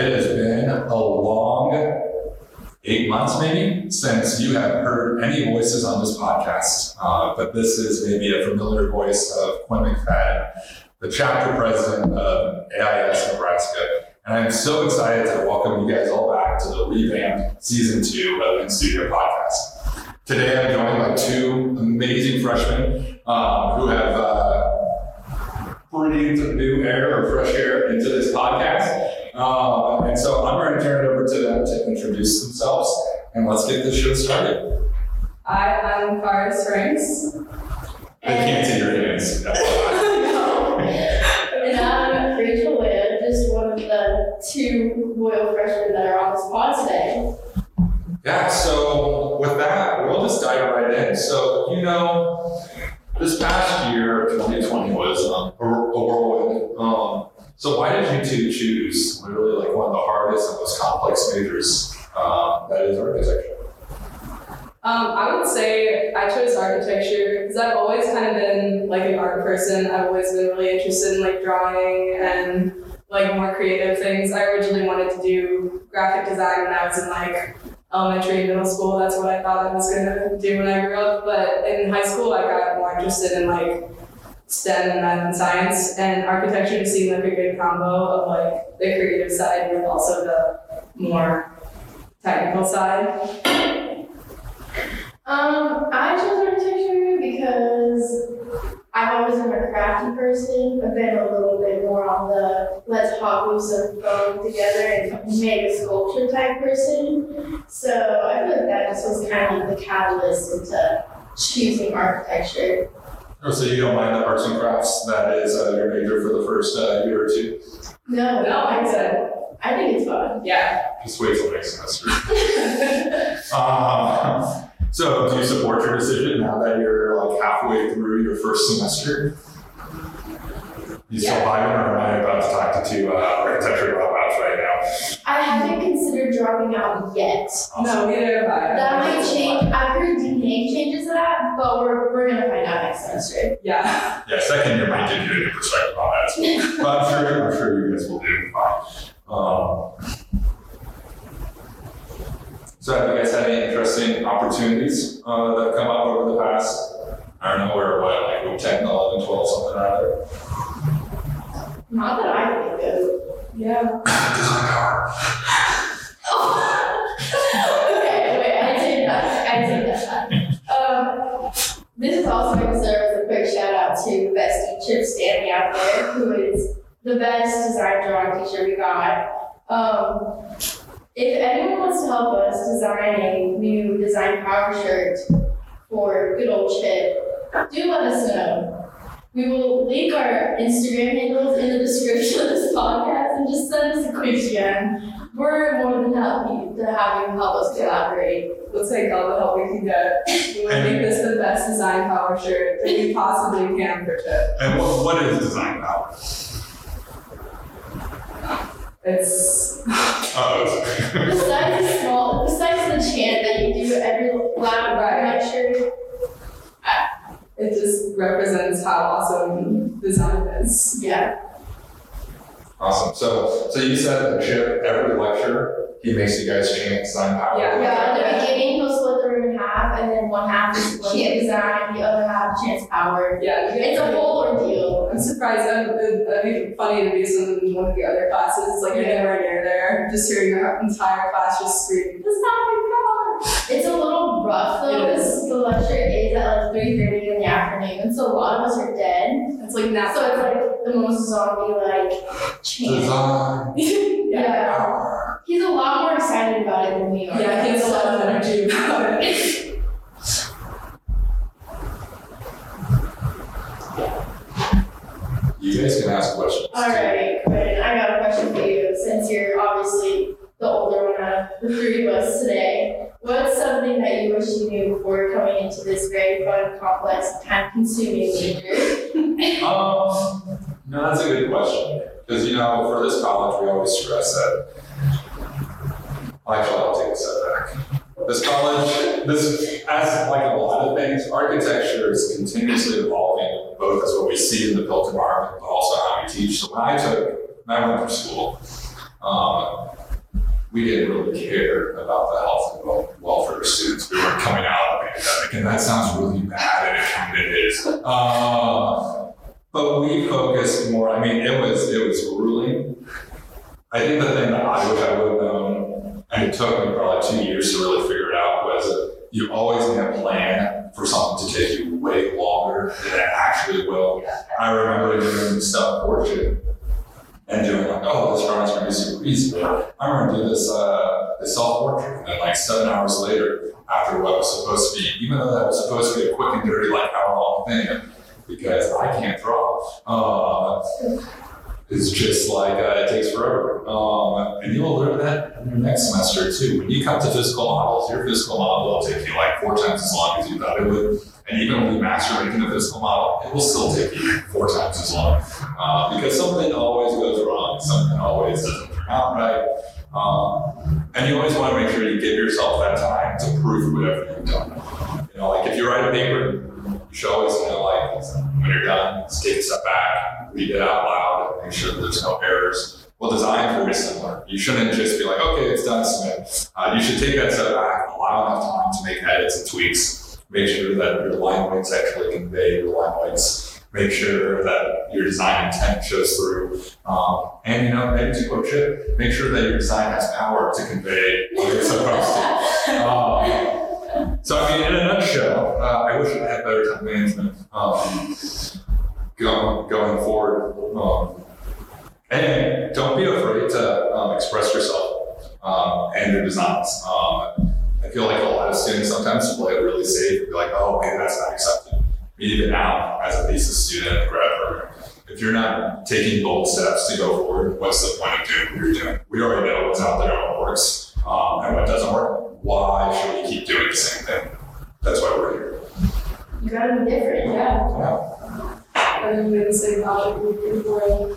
it has been a long eight months, maybe, since you have heard any voices on this podcast. Uh, but this is maybe a familiar voice of Quinn McFadden, the chapter president of AIS Nebraska. And I'm so excited to welcome you guys all back to the revamped season two of In Studio Podcast. Today, I'm joined by two amazing freshmen um, who have. Uh, breathed new air or fresh air into this podcast. Uh, and so I'm going to turn it over to them to introduce themselves and let's get this show started. Hi, I'm Faris Franks. They can't see your hands. Um, I would say I chose architecture because I've always kind of been like an art person. I've always been really interested in like drawing and like more creative things. I originally wanted to do graphic design when I was in like elementary and middle school. That's what I thought I was gonna do when I grew up. But in high school, I got more interested in like STEM and math and science, and architecture just seemed like a good combo of like the creative side with also the more technical side. Um, I chose architecture because I've always been a crafty person. I've been a little bit more on the let's hot glue some foam together and make a sculpture type person. So I feel like that just was kind of the catalyst into choosing architecture. Oh, so you don't mind the arts and crafts? That is uh, your major for the first uh, year or two? No, No, I said, I think it's fun. yeah. Just wait till next semester. um, so, do you support your decision now that you're like halfway through your first semester? You still Yeah. vibing, or am I about to talk to two uh, architecture dropouts right now? I haven't considered dropping out yet. No, neither have I. That might change. I've heard DNA changes that, but we're, we're gonna find out next semester. Yeah. Yeah, second year might give you a new perspective on that. as. But I'm sure, I'm sure you guys will do fine. Um, so, have you guys had any interesting opportunities uh, that have come up over the past? I don't know, we're what, like 10, 11, 12, something around there? Not that I think of. Yeah. Design power. okay, wait, I take that. I take that. Um, this is also going to serve as a quick shout out to Bestie Chip Stanley out there, who is the best design drawing teacher we got. Um, if anyone wants to help us design a new design power shirt for good old Chip, do let us know. We will link our Instagram handles in the description of this podcast and just send us a quick DM. We're more than happy to have you help us collaborate. We'll take all the help we can get. We will make this the best design power shirt that we possibly can for Chip. And what, what is design power? It's Oh, sorry. Besides the small, besides the chant that you do every loud Right. lecture, it just represents how awesome the design is. yeah. awesome. So, so you said that Chip, every lecture, he makes you guys chant design power. Yeah. Yeah, at the beginning, he'll split the room in half, and then one half is chant design, the other half chants power. Yeah, It's a whole ordeal. I'm surprised. I, it'd be funny to be in one of the other classes. It's Like you're nowhere near there, just hearing your entire class just scream, "Does not power!" It's a little rough though, because the lecture is at like 3.30 in the afternoon, and so a lot of us are dead. It's like nap. So it's like the most zombie like chant. Design Yeah. He's a lot more excited about it than we are. Yeah, he has a lot of energy about it. You guys can ask questions. All right, Quinn, I got a question for you. Since you're obviously the older one out of the three of us today, what's something that you wish you knew before coming into this very fun, complex, time-consuming major? Um, no, that's a good question. Because, you know, for this college, we always stress that. Actually, I'll take a step back. This college, this, as like a lot of things, architecture is continuously evolving, both as what we see in the built environment, but also how we teach. So when I took when I went through school, um, we didn't really care about the health and wel- welfare of students. We were coming out of the pandemic, and that sounds really bad, and it kind of is. Uh, but we focused more. I mean, it was it was grueling. I think the thing that I wish I would have known, it took me probably two years to really figure it out, was that you always need a plan for something to take you way longer than it actually will. I remember doing stuff portrait and doing like, oh, this drawing's gonna be super easy. I'm gonna do this uh, this self portrait, and then like seven hours later, after what was supposed to be, even though that was supposed to be a quick and dirty like hour long thing, because I can't draw. Uh, it's just like uh, it takes forever. Um, and you'll learn that in your next semester too. When you come to physical models, your physical model will take you like four times as long as you thought it would. And even when you master making a physical model, it will still take you four times as long. Uh, because something always goes wrong, something always doesn't turn out right. Um, and you always want to make sure you give yourself that time to prove whatever you've done. You know, like if you write a paper, you should always, know, like when you're done, take a step back, read it out loud, and make sure there's no errors. Well, design very similar. You shouldn't just be like, okay, it's done, submit. Uh, you should take that step back, allow enough time to make edits and tweaks, make sure that your line weights actually convey your line weights, make sure that your design intent shows through, um, and you know, maybe to quote Chip, make sure that your design has power to convey what it's supposed to. Um, so, I mean, in a nutshell, uh, I wish I had better time management um, going, going forward. Um, and don't be afraid to um, express yourself um, and your designs. Um, I feel like a lot of students sometimes play it really safe and be like, oh, okay, that's not accepted. Even now, as a thesis student in the grad program, if you're not taking bold steps to go forward, what's the point of doing what you're doing? We already know what's out there and what works um, and what doesn't work. Why should we keep doing the same thing? That's why we're here. You gotta be different, yeah. Yeah. I think we have the same project group before.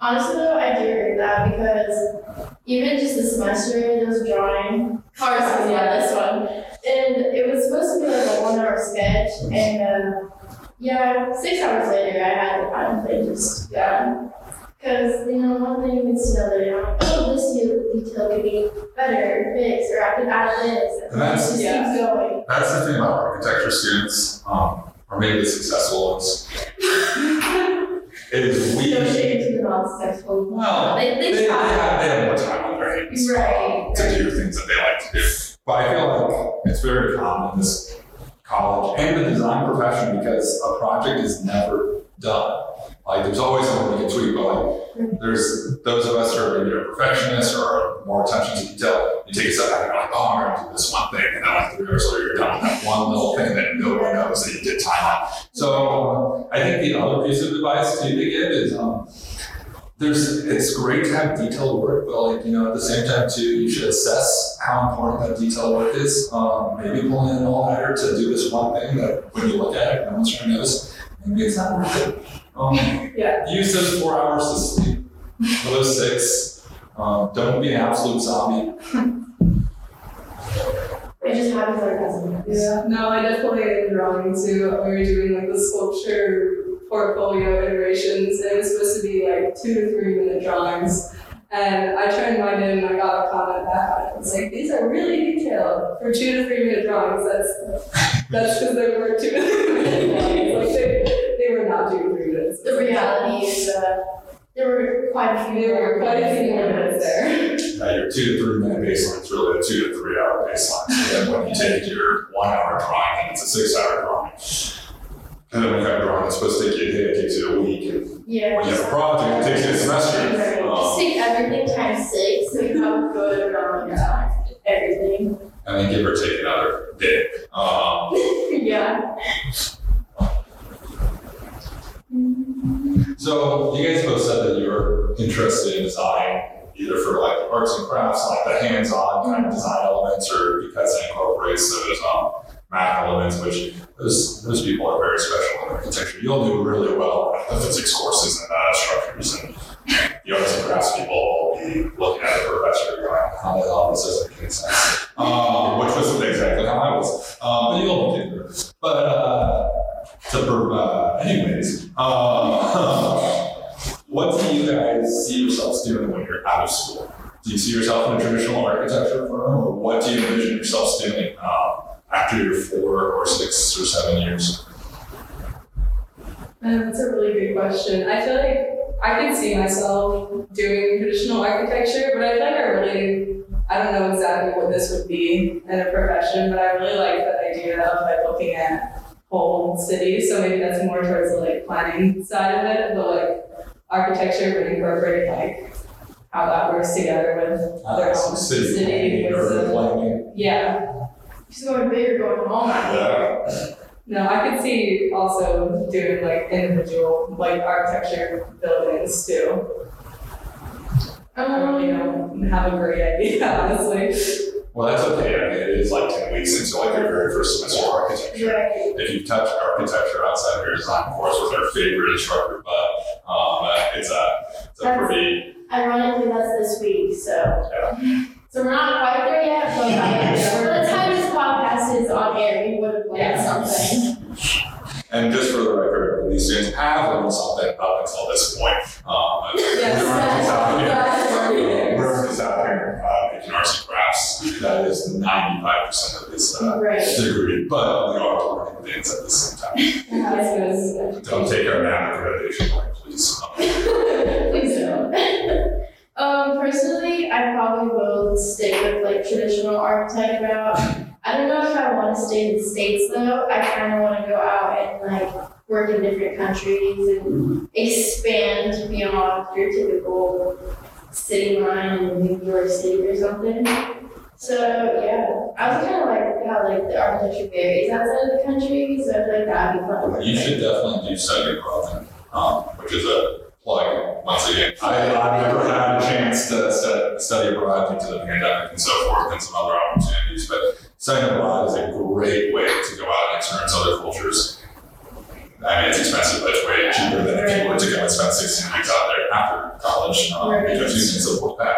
Honestly though, I do agree with that because even just this semester, there was drawing. Cars, yeah, this one. And it was supposed to be like a one hour sketch and uh, yeah, six hours later I had it on thing just done. Because, you know, one thing leads to another, you know, oh, this detail could be better, fixed, or I could add this. And it That's- just Yeah. keeps going. That's the thing about architecture students, um, or maybe the successful ones, is we. No shade to the non-successful. Well, They, they, they they, have, they have more time on their hands Right, to right. do things that they like to do. But I feel like it's very common in this college and the design profession because a project is never done. Like there's always something you can tweak, but like there's those of us who are maybe perfectionists or more attention to detail. You take a step back and you're like, oh, I'm gonna do this one thing, and then like three hours later, you're done with that one little thing that no one knows that you did time on. So I think the other piece of advice too to give is um, there's it's great to have detailed work, but like you know at the same time too, you should assess how important that detailed work is. Um, maybe pull in an all-nighter to do this one thing that when you look at it, no one's to notice. Maybe it's not worth it. Um, Yeah. Use those four hours to sleep. Or those six. Um, don't be an absolute zombie. It just happens like that. Yeah, no, I definitely in drawing too. We were doing like the sculpture portfolio iterations, and it was supposed to be like two to three minute drawings. And I turned mine in and I got a comment back on it. It's like, these are really detailed for two to three minute drawings. That's that's because they were two to three minute drawings. Like they, they were not two to three minutes. The reality is, that there were quite a few. There were quite a few more minutes there. Uh, your two to three minute baseline is really a two to three hour baseline. So then when you take your one hour drawing, then it's a six hour drawing. And then when you have a drawing that's supposed to take you a day, it takes you a week. And Yeah. when you have a project, it takes you a semester. Right. Just Um, take everything times six, so you have a good amount of time. Everything. and then give or take another day. Um, yeah. So you guys both said that you were interested in design, either for like arts and crafts, like the hands-on kind of design elements, or because it incorporates those um, math elements, which those those people are very special in architecture. You'll do really well at the physics courses and uh, structures, and the arts and crafts people will be looking at the professor going, "How the hell this doesn't make sense?" Um, which was exactly how I was. Um, but you'll make it. But uh, to, uh, anyways, uh, what do you guys see yourselves doing when you're out of school? Do you see yourself in a traditional architecture firm, or what do you envision yourselves doing um, after your four or six or seven years? Um, that's a really good question. I feel like I can see myself doing traditional architecture, but I feel like I really, I don't know exactly what this would be in a profession, but I really like the idea of like looking at whole city. So maybe that's more towards the like planning side of it, but like architecture would incorporate like how that works together with other Uh, elements of city the city. planning, with urban the- planning. Yeah. Just going big or going home. Yeah. No, I could see also doing like individual like architecture buildings too. I really Um, don't have a great idea, honestly. Well, that's okay. I mean, it is like 10 weeks into like your very first semester of architecture. right. If you've touched architecture outside of your design course with our favorite instructor, but um, uh, it's a, it's a That's- pretty, Ironically, that's this week, so. So we're not quite there yet, but by the time this podcast is on air, we would have learned Yeah. something. and just for the record, these students have learned something up until this point. Um, Yes, we're just out here. that's what it is. We're just out here uh, making arts and crafts. That is 95% of this uh, Right. degree, but we are learning things at the same time. Yes, Don't take our NAAB accreditation away, please. Please don't. Um, personally, I probably will stay with like traditional architect route. I don't know if I want to stay in the States though. I kind of want to go out and like work in different countries and expand beyond your typical city line in New York City or something. So yeah, I was kind of like how like the architecture varies outside of the country, so I feel like that'd be fun. You should definitely do study abroad um, which is a plug once again. I, I've never had a chance to stu- study abroad due to the pandemic and so forth and some other opportunities, but studying abroad is a great way to go out and experience other cultures. I mean, it's expensive, but it's way cheaper than if you were to go and spend 16 weeks out there after college, um, Right. because you can support that.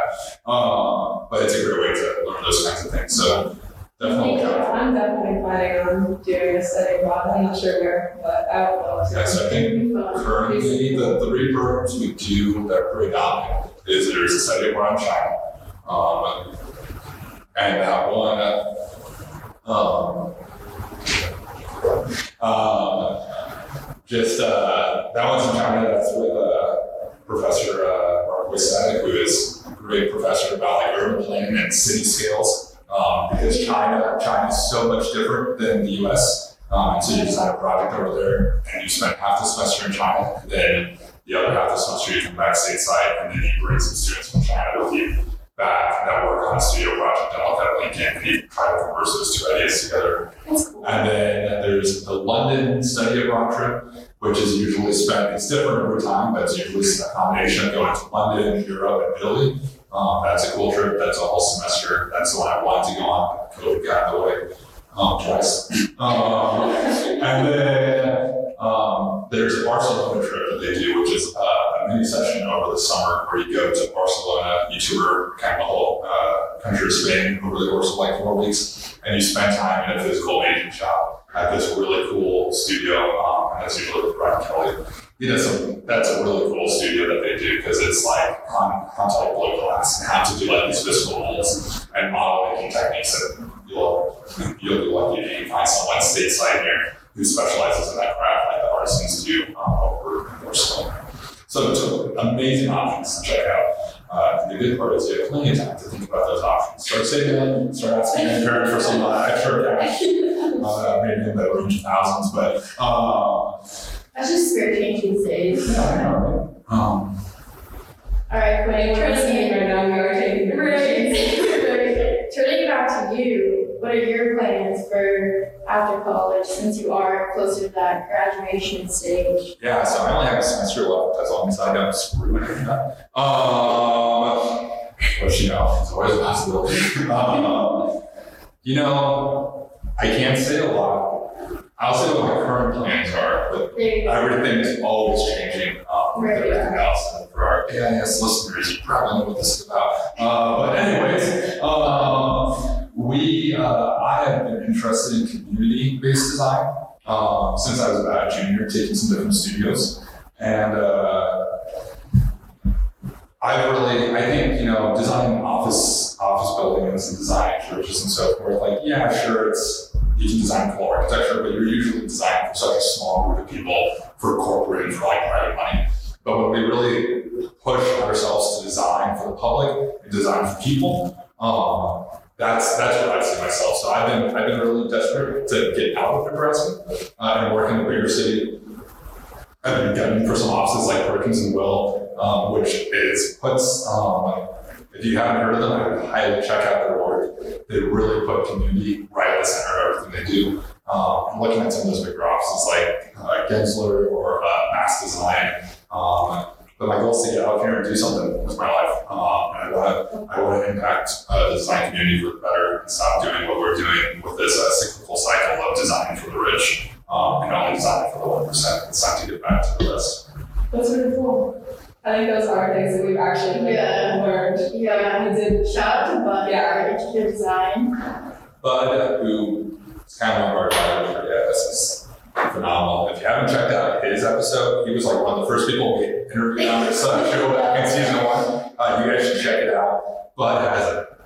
Um, but it's a great way to learn those kinds of things. So definitely. Yeah, I'm definitely planning on doing a study abroad. I'm not sure where, but I would love to. Yes, I think It'd be fun. Currently, the three programs we do that are pretty dominant is there's a study abroad in China. Um, and that one, uh, um, um, just, uh, that one's in China, that's with, uh, Professor, uh, Mark Wissack, who is a great professor about like urban planning and city scales. Um, because China, China is so much different than the US. Um, and so you design a project over there and you spend half the semester in China, then the other half of the semester you come back stateside and then you bring some students from China with you back that work on a studio project and all that link in and you try to converse those two ideas together. Cool. And then there's the London study abroad trip, which is usually spent, it's different over time, but it's usually a combination of going to London, Europe, and Italy. Um, that's a cool trip. That's a whole semester. That's the one I wanted to go on. COVID got in the way um, twice. Um, and then um, there's a Barcelona trip that they do, which is uh, mini session over the summer where you go to Barcelona, you tour kind of the whole uh, country of Spain over the course of like four weeks, and you spend time in a physical agent shop at this really cool studio. Um, and that's usually with Brian Kelly. Does some, that's a really cool studio that they do because it's like on, on top of blow glass and how to do like these physical molds and model making techniques that you'll, you'll be lucky if you find someone stateside here who specializes in that craft like the artisans do um, over in Barcelona. So it's amazing options to check out. Uh, the good part is you have plenty of time to think about those options. Start saving them, start asking your parents for some uh, extra cash, uh, maybe in the range of thousands, but um, That's just spare change these days. yeah, I know, right? Um, All right, Quinn, we're listening turning right now, we are taking the right. turning it back to you, what are your plans for after college since you are closer to that graduation stage? Yeah, so I only have a semester left as long as I don't screw anything up. Um, which, you know, it's always a possibility. um, you know, I can't say a lot. I'll say what my current plans are, but There you go. everything is always changing um, since I was about a junior, taking some different studios. And uh, I really, I think, you know, designing office office buildings and designing churches and so forth, like, yeah, sure, it's you can design cool architecture, but you're usually designing for such a small group of people for corporate and for like private money. But when we really push ourselves to design for the public and design for people, um, that's that's where I see myself. So I've been I've been really desperate to get out of Nebraska uh, and work in a bigger city. I've been gunning for some offices like Perkins and Will, um, which is puts. Um, if you haven't heard of them, I would highly check out their work. They really put community right at the center of everything they do. Um, I'm looking at some of those bigger offices like uh, Gensler or uh, Mass Design. Um, but my goal is to get out here and do something with my life. Um, and I want to I want to impact uh, the design community for the better and stop doing what we're doing with this uh, cyclical cycle of designing for the rich um, and only designing for the one percent. It's time to get back to the rest. That's really cool. I think those are things that we've actually like, Yeah. learned. Yeah. We did. Shout out to Bud Yeah. for interior design. Bud, who is kind of one of our advisors, yeah, this is phenomenal. If you haven't checked out his episode, he was like one of the first people we interviewed on this uh, show back in season one. Uh, you guys should check it out. Bud has a,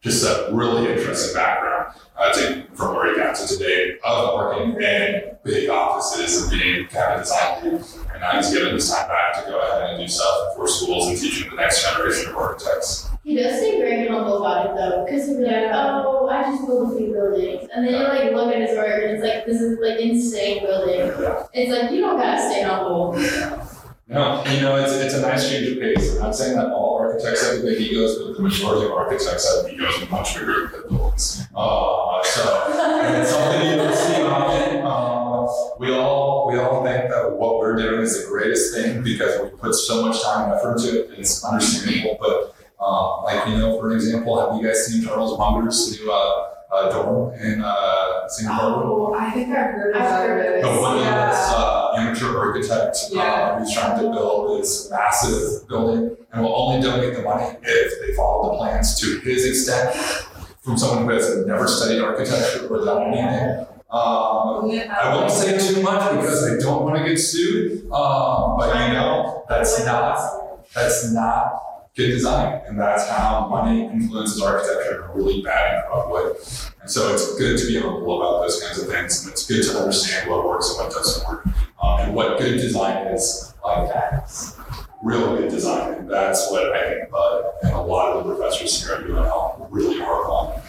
just a really interesting background uh, to, from where he got to today of working in big offices and being kind of design lead. And now he's given his time back to go ahead and do stuff for schools and teaching the next generation of architects. He does seem very humble about it though, because he'll be like, oh, I just built a few buildings. And then you like look at his work and it's like, this is like insane building. It's like, you don't gotta stay humble. No, you know, it's, it's a nice change of pace. I'm not saying that all architects have big egos, but the majority of architects have egos much bigger than buildings. Uh, so, it's something you don't see often. Um, we all we all think that what we're doing is the greatest thing because we put so much time and effort into it. And it's understandable, but um, like you know, for an example, have you guys seen Charles Munger's new uh, uh, dorm in uh, Singapore? Oh, I think I've heard I've heard it. of The one yeah. that's uh, amateur architect Yeah. uh, who's trying to build this massive building and will only donate the money if they follow the plans to his extent from someone who has never studied architecture or done anything. Um, Wouldn't it have, I won't say too much because I don't want to get sued, um, but you know, that's not that's not good design, and that's how money influences architecture in a really bad and corrupt way. And so it's good to be humble about those kinds of things, and it's good to understand what works and what doesn't work, um, and what good design is. Like that. real good design, and that's what I think Bud and a lot of the professors here at UNL really work on.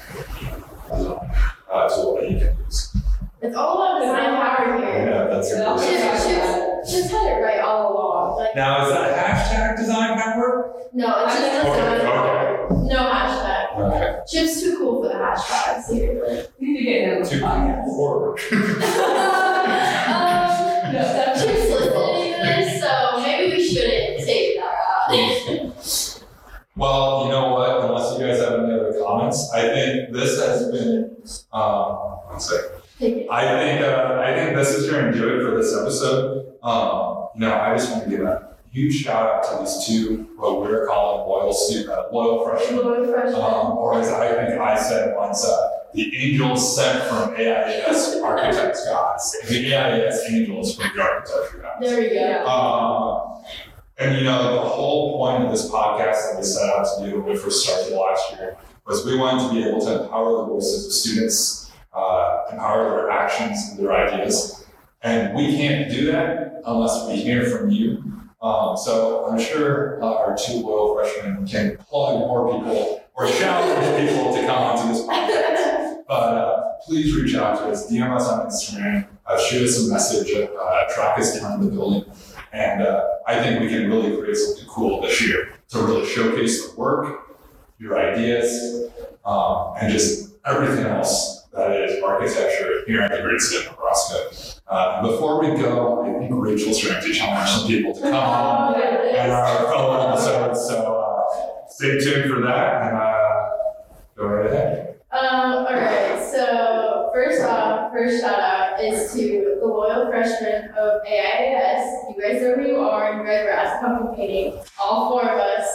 Uh, so what you can use. It's all about design power here. Yeah, that's Yeah. your Chips, Chips, Chips had it right all along. Like, Now is that hashtag design power? no, it's just Okay, design okay. power. No hashtag. Okay. Chips too cool for the hashtag, seriously. We need to get him on the Two podcast. forward. um, No, that's Chips listening to this, so maybe we shouldn't say that. out. Well, you know what? Unless you guys have any other comments, I think this has been. Um, one second. I think uh, I think this is do it for this episode. Um, you know, I just want to give a huge shout out to these two what we're calling loyal stu- uh, loyal freshmen, Little freshman. um, or as I think I said once, uh, the angels sent from AIS architects gods, the AIS angels from the architecture gods. There we go. Um, and you know, the whole point of this podcast that we set out to do when we first started last year was we wanted to be able to empower the voices of students, uh, empower their actions and their ideas. And we can't do that unless we hear from you. Um, so I'm sure uh, our two loyal freshmen can plug more people or shout challenge people to come onto this podcast. But uh, please reach out to us, DM us on Instagram, uh, shoot us a message, uh, track us down in the building. And uh, I think we can really create something cool this year to really showcase the work, your ideas, um, and just everything else that is architecture here in the great state of Nebraska. Uh, before we go, I think Rachel's trying to challenge some people to come on and our fellow episodes. So uh, stay tuned for that and uh, go right ahead. Um, alright, so first off, first shout out is to the loyal freshmen of AIAS. You guys know who you are, you guys were asked to come competing, all four of us.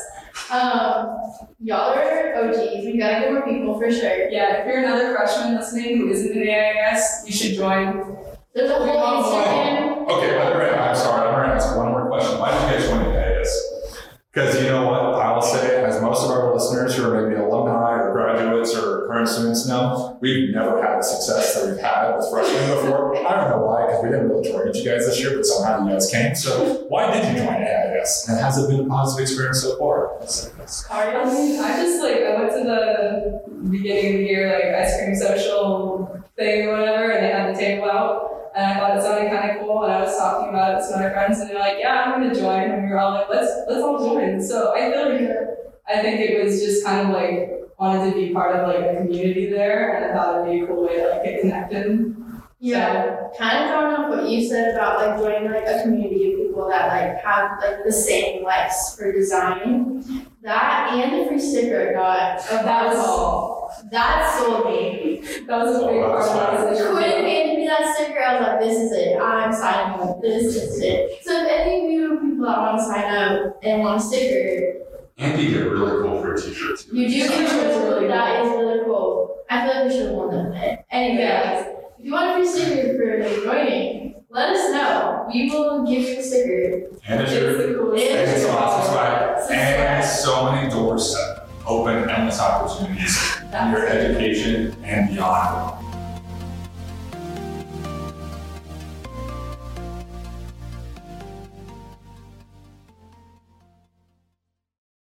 Um, y'all are OGs. We gotta get more people for sure. Yeah, if you're another freshman listening who isn't in AIS, you should join. There's a whole oh, Instagram. Okay, wait, I'm sorry. I'm gonna ask one more question. Why did you guys join AIS? Because you know what? I will say, as most of our listeners who are maybe alumni or graduates or current students know, we've never had the success that we've had with freshmen before. I don't know why because we didn't really join you guys this year, but somehow you guys came. So why did you join AIS? And has it been a positive experience so far? I mean, I just like I went to the beginning of the year like ice cream social thing or whatever, and they had the table out, and I thought it sounded kind of cool, and I was talking about it to my friends, and they're like, "Yeah, I'm gonna join," and we were all like, "Let's let's all join." So I feel like I think it was just kind of like wanted to be part of like a community there, and I thought it'd be a cool way to like get connected. Yeah, kind of drawing off what you said about like joining like a community of people that like have like the same likes for design. That and the free sticker I got. So that was all. That sold me. That was a oh, big part of my decision. Quinn handed me that sticker. I was like, this is it. I'm signing up. This is it. So if any of you people that want to sign up and want a sticker, And you get really cool for a t-shirt too. you do That get is really really That is really cool. I feel like we should have won that. Anyways, Yeah. If you want a free sticker for joining, let us know. We will give you a sticker. And a shirt. And thing. it's awesome swag. Subscribe. And so many doors open, endless opportunities in your education and beyond.